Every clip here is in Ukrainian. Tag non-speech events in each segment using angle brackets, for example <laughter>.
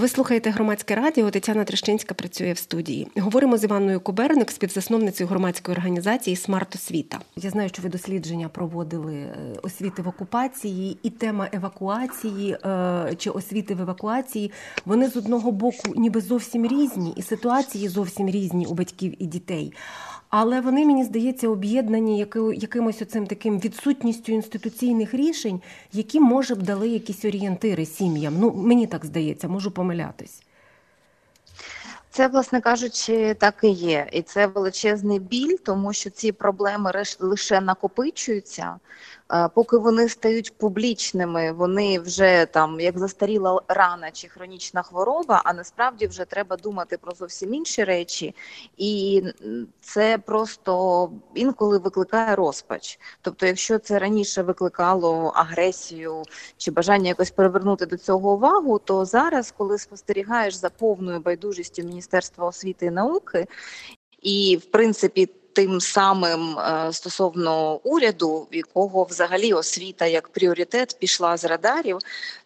Ви слухаєте громадське радіо. Тетяна Трещинська працює в студії. Говоримо з Іваною Куберник, співзасновницею громадської організації Смарт Освіта. Я знаю, що ви дослідження проводили е, освіти в окупації, і тема евакуації е, чи освіти в евакуації. Вони з одного боку, ніби зовсім різні, і ситуації зовсім різні у батьків і дітей. Але вони мені здається об'єднані якимось оцим таким відсутністю інституційних рішень, які може б дали якісь орієнтири сім'ям. Ну мені так здається, можу помилятись. Це, власне кажучи, так і є, і це величезний біль, тому що ці проблеми лише накопичуються. Поки вони стають публічними, вони вже там як застаріла рана чи хронічна хвороба, а насправді вже треба думати про зовсім інші речі, і це просто інколи викликає розпач. Тобто, якщо це раніше викликало агресію чи бажання якось перевернути до цього увагу, то зараз, коли спостерігаєш за повною байдужістю Міністерства освіти і науки, і в принципі тим самим е, стосовно уряду, в якого взагалі освіта як пріоритет пішла з радарів,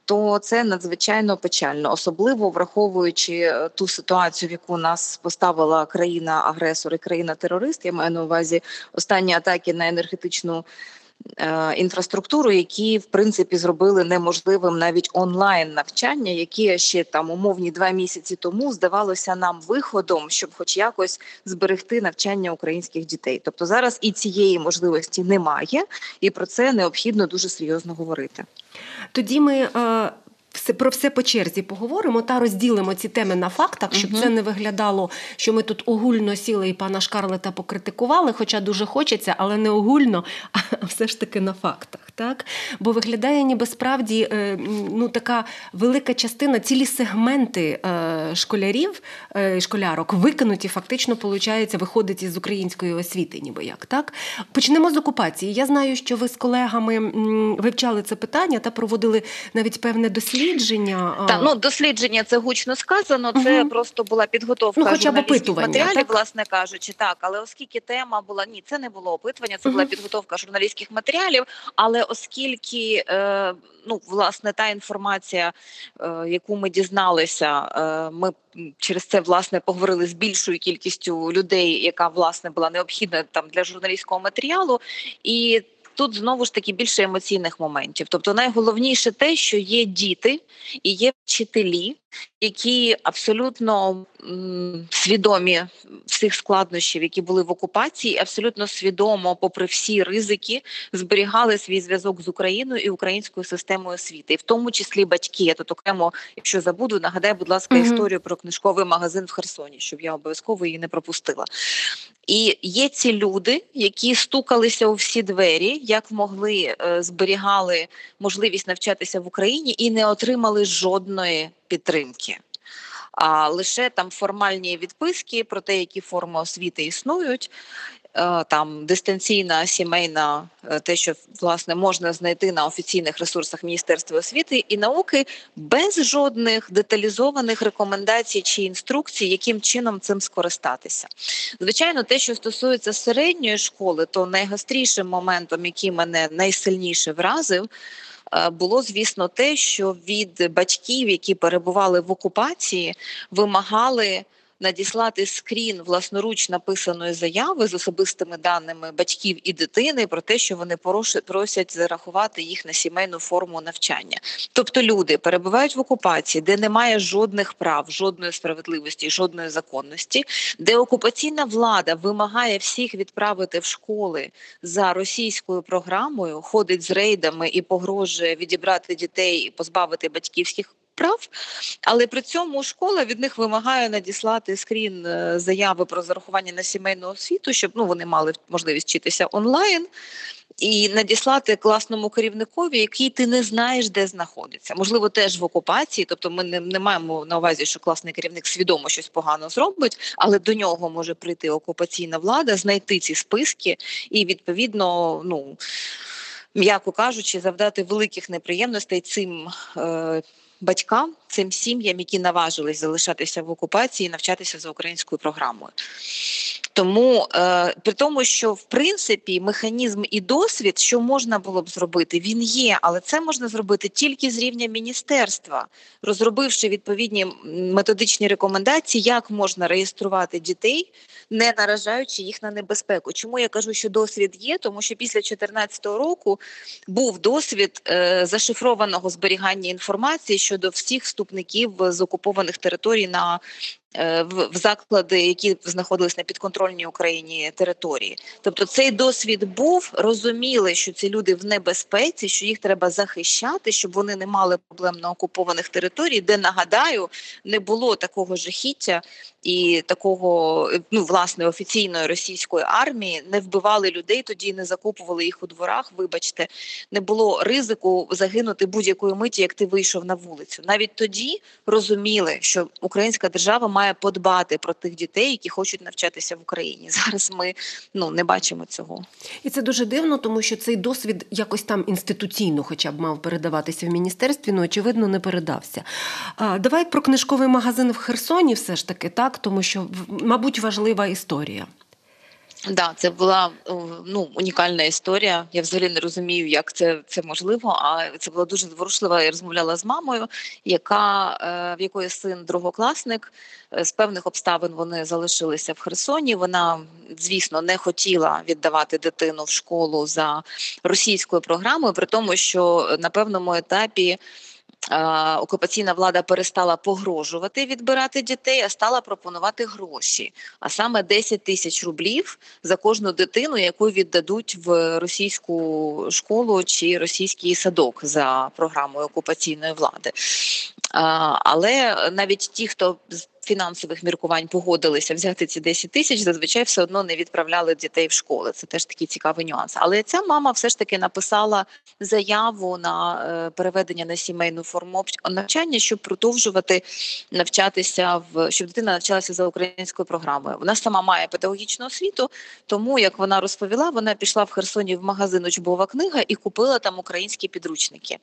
то це надзвичайно печально, особливо враховуючи е, ту ситуацію, в яку нас поставила країна-агресор і країна-терорист. Я маю на увазі останні атаки на енергетичну. Е, інфраструктуру, які в принципі зробили неможливим навіть онлайн навчання, які ще там умовні два місяці тому здавалося нам виходом, щоб, хоч якось, зберегти навчання українських дітей. Тобто зараз і цієї можливості немає, і про це необхідно дуже серйозно говорити. Тоді ми. Е, все про все по черзі поговоримо та розділимо ці теми на фактах, щоб uh це не виглядало, що ми тут огульно сіли і пана Шкарлета покритикували, хоча дуже хочеться, але не огульно, а все ж таки на фактах. Так? Бо виглядає, ніби справді е, ну, така велика частина, цілі сегменти е, школярів, е, школярок викинуті, фактично, виходить, виходить із української освіти, ніби як. Так? Почнемо з окупації. Я знаю, що ви з колегами вивчали це питання та проводили навіть певне дослідження дослідження. Так, ну дослідження це гучно сказано. Це угу. просто була підготовка ну, хоча журналістських матеріалів, так? власне кажучи, так. Але оскільки тема була ні, це не було опитування, це угу. була підготовка журналістських матеріалів. Але оскільки е, ну власне та інформація, е, яку ми дізналися, е, ми через це власне поговорили з більшою кількістю людей, яка власне була необхідна там для журналістського матеріалу, і тут знову ж таки більше емоційних моментів. Тобто, найголовніше те, що є діти і є вчителі, які абсолютно м, свідомі всіх складнощів, які були в окупації, абсолютно свідомо, попри всі ризики, зберігали свій зв'язок з Україною і українською системою освіти, і в тому числі батьки. Я тут окремо, якщо забуду, нагадай, будь ласка, mm-hmm. історію про книжковий магазин в Херсоні, щоб я обов'язково її не пропустила. І є ці люди, які стукалися у всі двері, як могли е, зберігали можливість навчатися в Україні і не отримали жодної підтримки. А лише там формальні відписки про те, які форми освіти існують, Е, там дистанційна сімейна, е, те, що власне можна знайти на офіційних ресурсах Міністерства освіти і науки, без жодних деталізованих рекомендацій чи інструкцій, яким чином цим скористатися. Звичайно, те, що стосується середньої школи, то найгострішим моментом, який мене найсильніше вразив. Е, було звісно те, що від батьків, які перебували в окупації, вимагали надіслати скрін власноруч написаної заяви з особистими даними батьків і дитини про те, що вони просять зарахувати їх на сімейну форму навчання. Тобто люди перебувають в окупації, де немає жодних прав, жодної справедливості, жодної законності, де окупаційна влада вимагає всіх відправити в школи за російською програмою, ходить з рейдами і погрожує відібрати дітей і позбавити батьківських прав, але при цьому школа від них вимагає надіслати скрін е, заяви про зарахування на сімейну освіту, щоб ну вони мали можливість вчитися онлайн. І надіслати класному керівникові, який ти не знаєш, де знаходиться. Можливо, теж в окупації, тобто ми не, не маємо на увазі, що класний керівник свідомо щось погано зробить, але до нього може прийти окупаційна влада, знайти ці списки і відповідно, ну м'яко кажучи, завдати великих неприємностей цим. Е- батькам, цим сім'ям, які наважились залишатися в окупації, і навчатися за українською програмою. Тому е, при тому, що в принципі механізм і досвід, що можна було б зробити, він є, але це можна зробити тільки з рівня міністерства, розробивши відповідні методичні рекомендації, як можна реєструвати дітей, не наражаючи їх на небезпеку. Чому я кажу, що досвід є? Тому що після 2014 року був досвід е, зашифрованого зберігання інформації щодо всіх вступників з окупованих територій на в заклади, які знаходились на підконтрольній Україні території. Тобто цей досвід був, розуміли, що ці люди в небезпеці, що їх треба захищати, щоб вони не мали проблем на окупованих територій, де нагадаю, не було такого жахіття і такого ну власне офіційної російської армії не вбивали людей, тоді не закопували їх у дворах. Вибачте, не було ризику загинути будь-якої миті, як ти вийшов на вулицю. Навіть тоді розуміли, що українська держава має має подбати про тих дітей, які хочуть навчатися в Україні. <laughs> Зараз ми ну не бачимо цього, і це дуже дивно, тому що цей досвід якось там інституційно, хоча б мав передаватися в міністерстві, ну очевидно, не передався. А, Давай про книжковий магазин в Херсоні, все ж таки так, тому що мабуть важлива історія. Да, це була ну унікальна історія. Я взагалі не розумію, як це це можливо. А це була дуже зворушлива. Я розмовляла з мамою, яка е, в якої син другокласник е, з певних обставин вони залишилися в Херсоні. Вона, звісно, не хотіла віддавати дитину в школу за російською програмою, при тому, що на певному етапі окупаційна влада перестала погрожувати відбирати дітей, а стала пропонувати гроші. А саме 10 тисяч рублів за кожну дитину, яку віддадуть в російську школу чи російський садок за програмою окупаційної влади. Але навіть ті, хто фінансових міркувань погодилися взяти ці 10 тисяч, зазвичай все одно не відправляли дітей в школи. Це теж такий цікавий нюанс. Але ця мама все ж таки написала заяву на е, переведення на сімейну форму навчання, щоб продовжувати навчатися в щоб дитина навчалася за українською програмою. Вона сама має педагогічну освіту, тому як вона розповіла, вона пішла в Херсоні в магазин «Учбова книга і купила там українські підручники.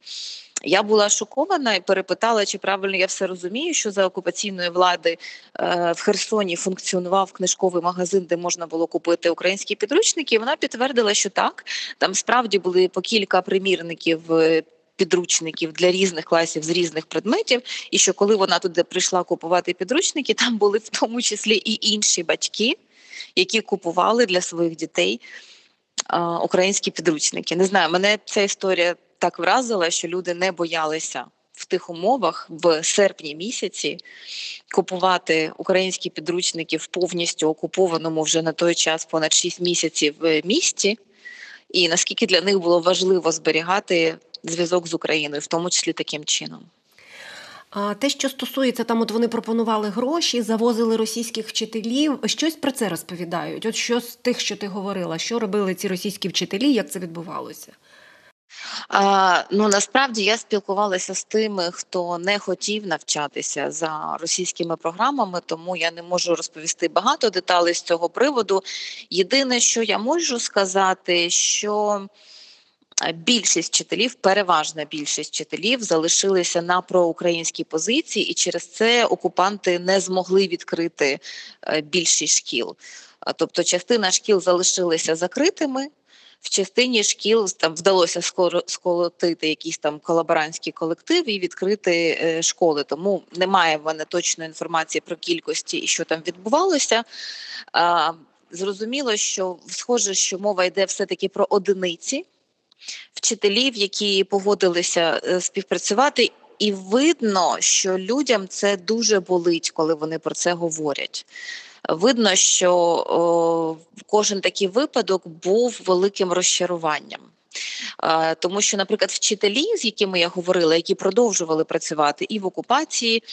Я була шокована і перепитала, чи правильно я все розумію, що за окупаційної влади е, в Херсоні функціонував книжковий магазин, де можна було купити українські підручники. І Вона підтвердила, що так там справді були по кілька примірників. Е, підручників для різних класів з різних предметів, і що коли вона туди прийшла купувати підручники, там були в тому числі і інші батьки, які купували для своїх дітей українські підручники. Не знаю, мене ця історія так вразила, що люди не боялися в тих умовах в серпні місяці купувати українські підручники в повністю окупованому вже на той час понад 6 місяців в місті, і наскільки для них було важливо зберігати зв'язок з Україною, в тому числі таким чином. А те, що стосується там, от вони пропонували гроші, завозили російських вчителів. Щось про це розповідають. От що з тих, що ти говорила, що робили ці російські вчителі, як це відбувалося? А, Ну насправді я спілкувалася з тими, хто не хотів навчатися за російськими програмами, тому я не можу розповісти багато деталей з цього приводу. Єдине, що я можу сказати, що Більшість вчителів, переважна більшість вчителів, залишилися на проукраїнській позиції, і через це окупанти не змогли відкрити е, більшість шкіл. Тобто, частина шкіл залишилися закритими в частині шкіл там вдалося сколотити якісь там колаборантські колективи і відкрити е, школи. Тому немає в мене точної інформації про кількості і що там відбувалося. Зрозуміло, що схоже, що мова йде все таки про одиниці вчителів, які погодилися е, співпрацювати. І видно, що людям це дуже болить, коли вони про це говорять видно, що кожен такий випадок був великим розчаруванням. Тому що, наприклад, вчителі, з якими я говорила, які продовжували працювати і в окупації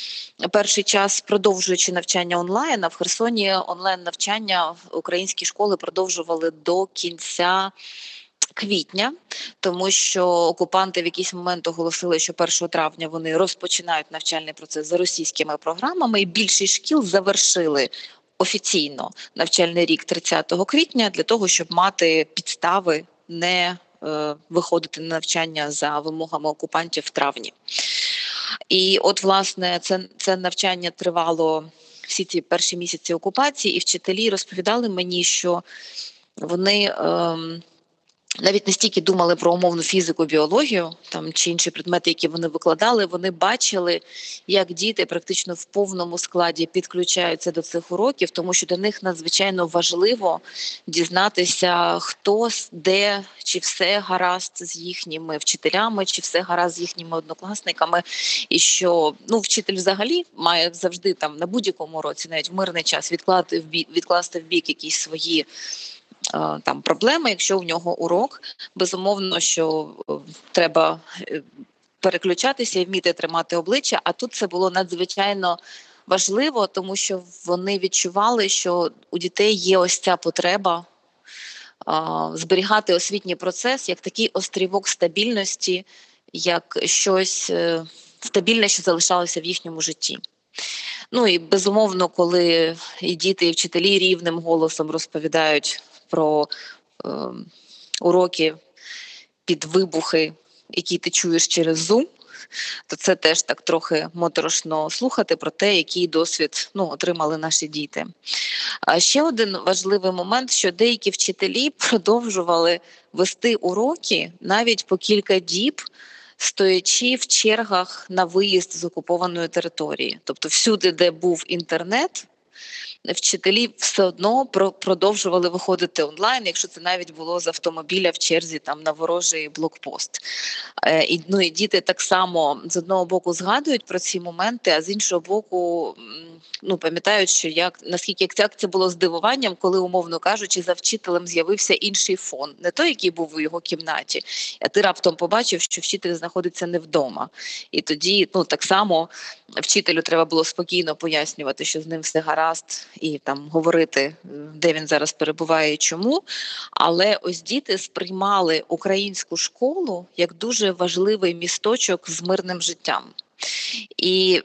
перший час, продовжуючи навчання онлайн, а в Херсоні онлайн навчання українські школи продовжували до кінця. Квітня, тому що окупанти в якийсь момент оголосили, що 1 травня вони розпочинають навчальний процес за російськими програмами, і більшість шкіл завершили офіційно навчальний рік 30 квітня для того, щоб мати підстави не е, виходити на навчання за вимогами окупантів в травні. І от, власне, це, це навчання тривало. всі ці перші місяці окупації, і вчителі розповідали мені, що вони. Е, навіть не стільки думали про умовну фізику, біологію там чи інші предмети, які вони викладали. Вони бачили, як діти практично в повному складі підключаються до цих уроків, тому що для них надзвичайно важливо дізнатися, хто де чи все гаразд з їхніми вчителями, чи все гаразд з їхніми однокласниками, і що ну вчитель взагалі має завжди там на будь-якому році, навіть в мирний час відкласти в бік відкласти в бік якісь свої. Е, там проблеми, якщо в нього урок, безумовно, що е, треба е, переключатися і вміти тримати обличчя. А тут це було надзвичайно важливо, тому що вони відчували, що у дітей є ось ця потреба. Зберігати освітній процес як такий острівок стабільності, як щось стабільне, що залишалося в їхньому житті. Ну і безумовно, коли і діти, і вчителі рівним голосом розповідають про е, уроки під вибухи, які ти чуєш через Zoom, то це теж так трохи моторошно слухати про те, який досвід ну, отримали наші діти. А ще один важливий момент, що деякі вчителі продовжували вести уроки навіть по кілька діб. Стоячи в чергах на виїзд з окупованої території, тобто всюди, де був інтернет, вчителі все одно продовжували виходити онлайн, якщо це навіть було з автомобіля в черзі там на ворожий блокпост. Е, і ну і діти так само з одного боку згадують про ці моменти, а з іншого боку, ну пам'ятають, що як наскільки як це було здивуванням, коли, умовно кажучи, за вчителем з'явився інший фон, не той, який був у його кімнаті, а ти раптом побачив, що вчитель знаходиться не вдома. І тоді, ну так само вчителю треба було спокійно пояснювати, що з ним все гаразд, і там говорити, де він зараз перебуває і чому. Але ось діти сприймали українську школу як дуже важливий місточок з мирним життям. І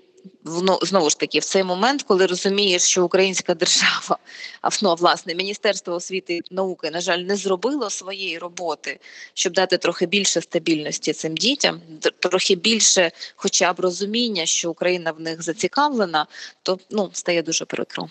знову ж таки в цей момент, коли розумієш, що українська держава, а ну, власне міністерство освіти і науки, на жаль, не зробило своєї роботи, щоб дати трохи більше стабільності цим дітям, трохи більше, хоча б розуміння, що Україна в них зацікавлена, то ну стає дуже прикро.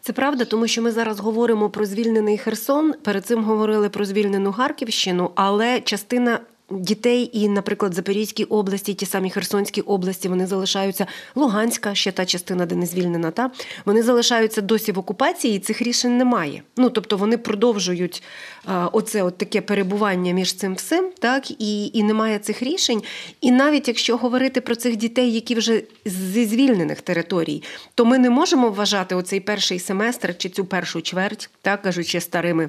Це правда, тому що ми зараз говоримо про звільнений Херсон. Перед цим говорили про звільнену Харківщину, але частина Дітей і, наприклад, Запорізькій області, ті самі Херсонські області, вони залишаються Луганська, ще та частина, де не звільнена, та вони залишаються досі в окупації, і цих рішень немає. Ну тобто вони продовжують оце от таке перебування між цим всім, так і і немає цих рішень. І навіть якщо говорити про цих дітей, які вже зі звільнених територій, то ми не можемо вважати оцей перший семестр чи цю першу чверть, так кажучи старими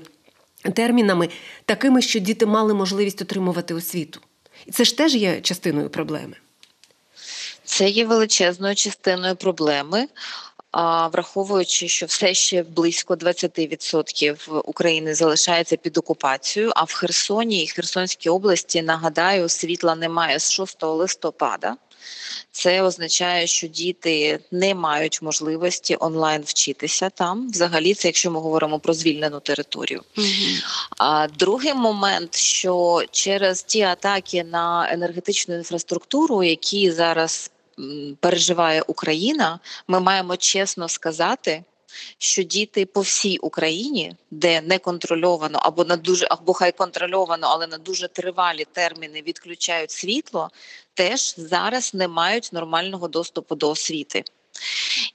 термінами, такими, що діти мали можливість отримувати освіту. І це ж теж є частиною проблеми. Це є величезною частиною проблеми. А враховуючи, що все ще близько 20% України залишається під окупацією, а в Херсоні і Херсонській області нагадаю, світла немає з 6 листопада. Це означає, що діти не мають можливості онлайн вчитися там. Взагалі, це якщо ми говоримо про звільнену територію. Угу. А другий момент, що через ті атаки на енергетичну інфраструктуру, які зараз переживає Україна, ми маємо чесно сказати що діти по всій Україні, де не контрольовано або на дуже або хай контрольовано, але на дуже тривалі терміни відключають світло, теж зараз не мають нормального доступу до освіти.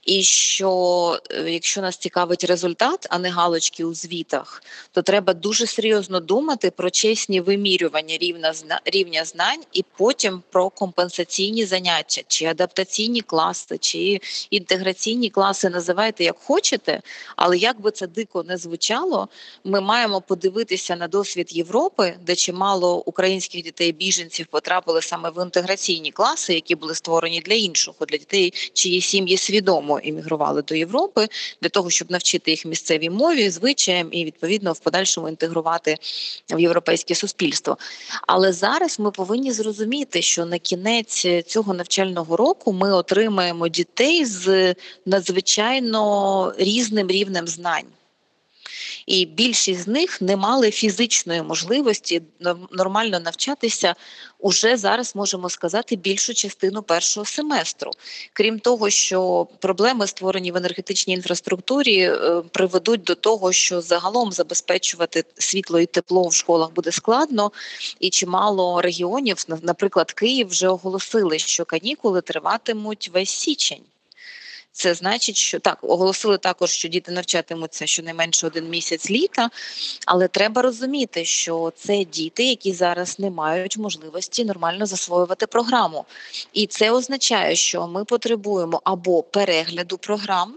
І що е, якщо нас цікавить результат, а не галочки у звітах, то треба дуже серйозно думати про чесні вимірювання рівня рівня знань і потім про компенсаційні заняття, чи адаптаційні класи, чи інтеграційні класи називайте як хочете. Але як би це дико не звучало, ми маємо подивитися на досвід Європи, де чимало українських дітей-біженців потрапили саме в інтеграційні класи, які були створені для іншого, для дітей, чиї сім'ї свідомо свідомо іммігрували до Європи для того, щоб навчити їх місцевій мові, звичаям і відповідно в подальшому інтегрувати в європейське суспільство. Але зараз ми повинні зрозуміти, що на кінець цього навчального року ми отримаємо дітей з надзвичайно різним рівнем знань. І більшість з них не мали фізичної можливості нормально навчатися уже зараз можемо сказати більшу частину першого семестру. Крім того, що проблеми створені в енергетичній інфраструктурі е, приведуть до того, що загалом забезпечувати світло і тепло в школах буде складно, і чимало регіонів, наприклад, Київ, вже оголосили, що канікули триватимуть весь січень. Це значить, що так оголосили також, що діти навчатимуться щонайменше один місяць літа, але треба розуміти, що це діти, які зараз не мають можливості нормально засвоювати програму, і це означає, що ми потребуємо або перегляду програм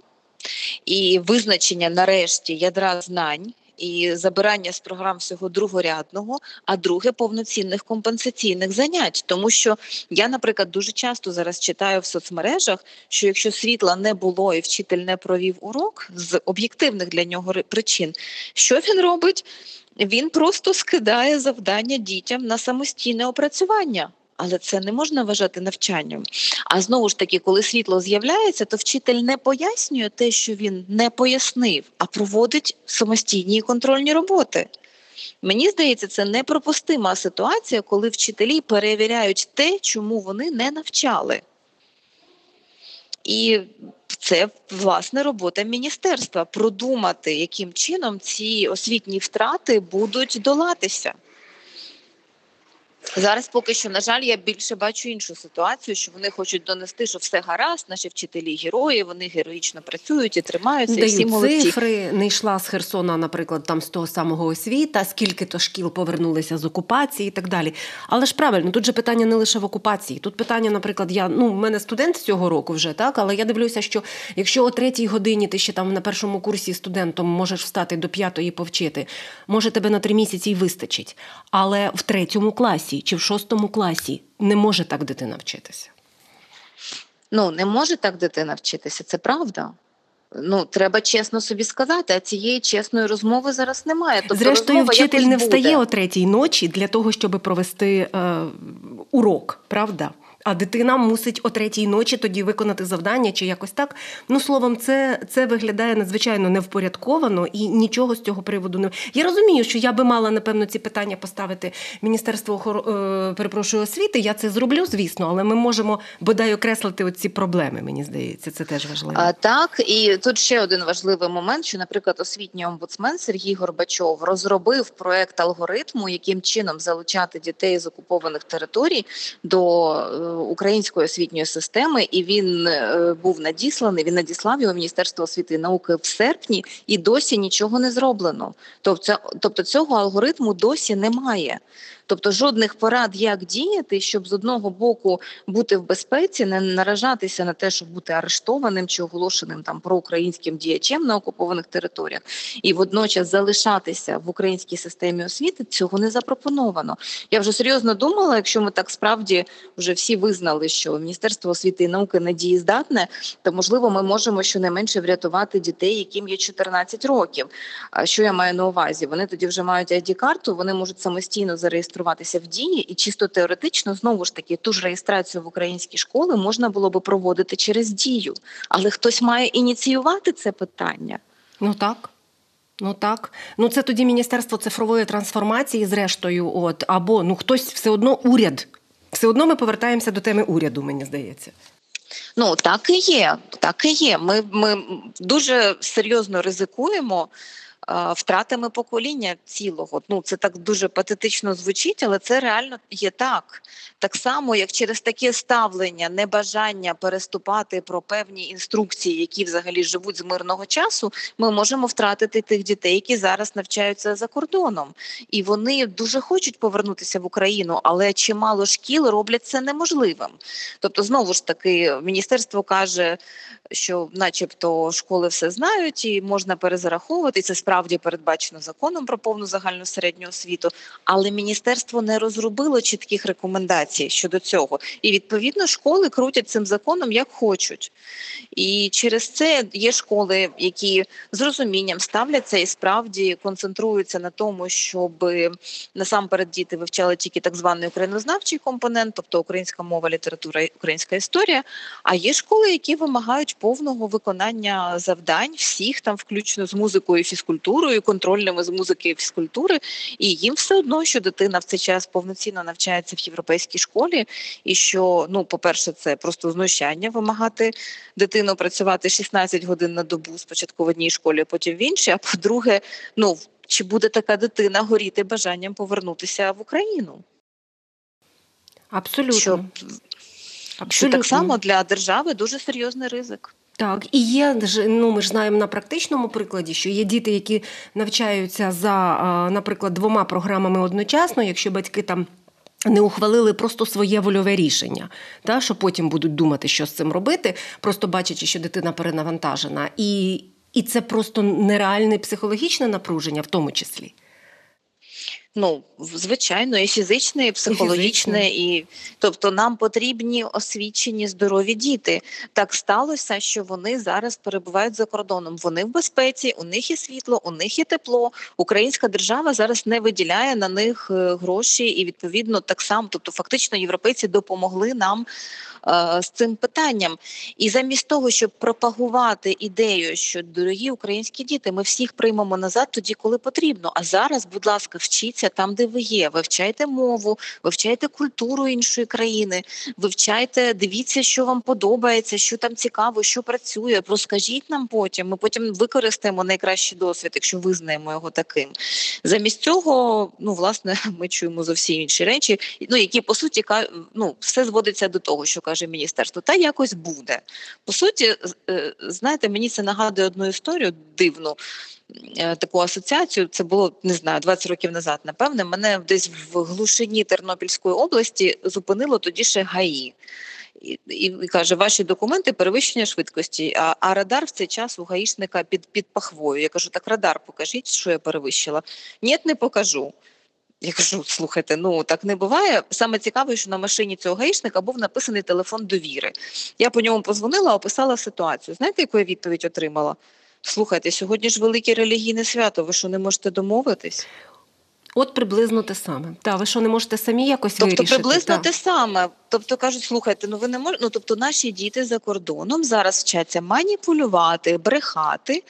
і визначення нарешті ядра знань і забирання з програм всього другорядного, а друге повноцінних компенсаційних занять. Тому що я, наприклад, дуже часто зараз читаю в соцмережах, що якщо світла не було і вчитель не провів урок з об'єктивних для нього причин, що він робить? Він просто скидає завдання дітям на самостійне опрацювання але це не можна вважати навчанням. А знову ж таки, коли світло з'являється, то вчитель не пояснює те, що він не пояснив, а проводить самостійні контрольні роботи. Мені здається, це непропустима ситуація, коли вчителі перевіряють те, чому вони не навчали. І це власне робота міністерства продумати, яким чином ці освітні втрати будуть долатися. Зараз поки що, на жаль, я більше бачу іншу ситуацію, що вони хочуть донести, що все гаразд, наші вчителі герої, вони героїчно працюють і тримаються. Дають і всі молодці. цифри не йшла з Херсона, наприклад, там з того самого освіта, скільки то шкіл повернулися з окупації і так далі. Але ж правильно, тут же питання не лише в окупації. Тут питання, наприклад, я ну в мене студент цього року вже так, але я дивлюся, що якщо о третій годині ти ще там на першому курсі студентом можеш встати до п'ятої повчити, може тебе на три місяці й вистачить. Але в третьому класі чи в шостому класі не може так дитина вчитися? Ну, не може так дитина вчитися, це правда. Ну, треба чесно собі сказати, а цієї чесної розмови зараз немає. Тобто Зрештою, вчитель не встає буде. о третій ночі для того, щоб провести е, урок, правда? А дитина мусить о третій ночі тоді виконати завдання чи якось так. Ну словом, це це виглядає надзвичайно невпорядковано і нічого з цього приводу не я розумію, що я би мала напевно ці питання поставити Міністерство охор... Е, перепрошую освіти. Я це зроблю, звісно, але ми можемо бодай окреслити оці проблеми. Мені здається, це теж важливо. А, Так і тут ще один важливий момент: що, наприклад, освітній омбудсмен Сергій Горбачов розробив проект алгоритму, яким чином залучати дітей з окупованих територій до е, української освітньої системи, і він е, був надісланий. Він надіслав його Міністерство освіти і науки в серпні, і досі нічого не зроблено. Тобто, тобто цього алгоритму досі немає. Тобто жодних порад, як діяти, щоб з одного боку бути в безпеці, не наражатися на те, щоб бути арештованим чи оголошеним там проукраїнським діячем на окупованих територіях, і водночас залишатися в українській системі освіти, цього не запропоновано. Я вже серйозно думала, якщо ми так справді вже всі визнали, що Міністерство освіти і науки не дієздатне, то можливо ми можемо щонайменше врятувати дітей, яким є 14 років. А що я маю на увазі? Вони тоді вже мають id карту вони можуть самостійно зареєструвати реєструватися в дії, і чисто теоретично знову ж таки ту ж реєстрацію в українські школи можна було би проводити через дію, але хтось має ініціювати це питання. Ну так. Ну так, ну це тоді Міністерство цифрової трансформації, зрештою, от або ну хтось все одно уряд. Все одно ми повертаємося до теми уряду, мені здається. Ну так і є. Так і є. Ми, Ми дуже серйозно ризикуємо втратами покоління цілого. Ну це так дуже патетично звучить, але це реально є так. Так само, як через таке ставлення, небажання переступати про певні інструкції, які взагалі живуть з мирного часу, ми можемо втратити тих дітей, які зараз навчаються за кордоном, і вони дуже хочуть повернутися в Україну, але чимало шкіл роблять це неможливим. Тобто, знову ж таки, міністерство каже, що, начебто, школи все знають і можна перезараховувати. І це справді передбачено законом про повну загальну середню освіту, але міністерство не розробило чітких рекомендацій щодо цього. І відповідно школи крутять цим законом як хочуть. І через це є школи, які з розумінням ставляться і справді концентруються на тому, щоб насамперед діти вивчали тільки так званий українознавчий компонент, тобто українська мова, література, українська історія. А є школи, які вимагають повного виконання завдань всіх там, включно з музикою і фізкультурою фізкультурою, контрольними з музики і фізкультури, і їм все одно, що дитина в цей час повноцінно навчається в європейській школі, і що ну, по-перше, це просто знущання вимагати дитину працювати 16 годин на добу спочатку в одній школі, потім в іншій. А по-друге, ну чи буде така дитина горіти бажанням повернутися в Україну? Абсолютно. Що, Абсолютно. що так само для держави дуже серйозний ризик. Так, і є ну ми ж знаємо на практичному прикладі, що є діти, які навчаються за, наприклад, двома програмами одночасно, якщо батьки там. Не ухвалили просто своє вольове рішення, та, що потім будуть думати, що з цим робити, просто бачачи, що дитина перенавантажена. І і це просто нереальне психологічне напруження, в тому числі. Ну, звичайно, і фізичне, і психологічне, і, і тобто нам потрібні освічені здорові діти. Так сталося, що вони зараз перебувають за кордоном. Вони в безпеці, у них є світло, у них є тепло. Українська держава зараз не виділяє на них е, гроші, і відповідно так само, тобто, фактично, європейці допомогли нам Е, з цим питанням. І замість того, щоб пропагувати ідею, що дорогі українські діти, ми всіх приймемо назад тоді, коли потрібно. А зараз, будь ласка, вчіться там, де ви є. Вивчайте мову, вивчайте культуру іншої країни, вивчайте, дивіться, що вам подобається, що там цікаво, що працює. Розкажіть нам потім. Ми потім використаємо найкращий досвід, якщо визнаємо його таким. Замість цього, ну власне, <laughs> ми чуємо зовсім інші речі, ну які по суті ну, все зводиться до того, що каже міністерство, та якось буде. По суті, е, знаєте, мені це нагадує одну історію дивну. Е, таку асоціацію це було не знаю 20 років назад. Напевне, мене десь в глушині Тернопільської області зупинило тоді ще ГАІ. І, і, і каже, ваші документи перевищення швидкості. А а радар в цей час у гаїшника під під пахвою. Я кажу, так радар покажіть, що я перевищила. Ні, не покажу. Я кажу, слухайте, ну так не буває. Саме цікаве, що на машині цього гаїшника був написаний телефон довіри. Я по ньому позвонила, описала ситуацію. Знаєте, яку я відповідь отримала? Слухайте, сьогодні ж велике релігійне свято. Ви що не можете домовитись? От приблизно те саме. Та ви що не можете самі якось тобто, вирішити? Тобто приблизно та. те саме. Тобто кажуть, слухайте, ну ви не можете. Ну тобто, наші діти за кордоном зараз вчаться маніпулювати, брехати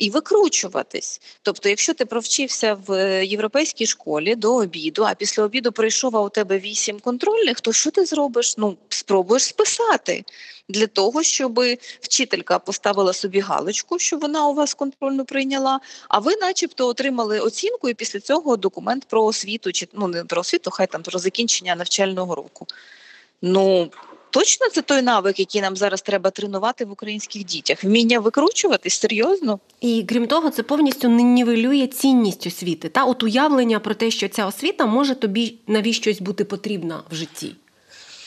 і викручуватись. Тобто, якщо ти провчився в е, європейській школі до обіду, а після обіду прийшов а у тебе вісім контрольних, то що ти зробиш? Ну спробуєш списати для того, щоб вчителька поставила собі галочку, що вона у вас контрольну прийняла. А ви, начебто, отримали оцінку, і після цього документ про освіту, чи ну не про освіту, хай там про закінчення навчального року. Ну Точно це той навик, який нам зараз треба тренувати в українських дітях? Вміння викручуватись серйозно? І крім того, це повністю не нівелює цінність освіти та от уявлення про те, що ця освіта може тобі навіщось бути потрібна в житті.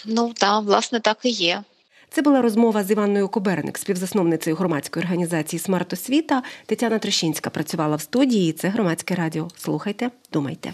Ну так, власне, так і є. Це була розмова з Іванною Коберник, співзасновницею громадської організації Смарт Освіта. Тетяна Трещинська працювала в студії. Це громадське радіо. Слухайте, думайте.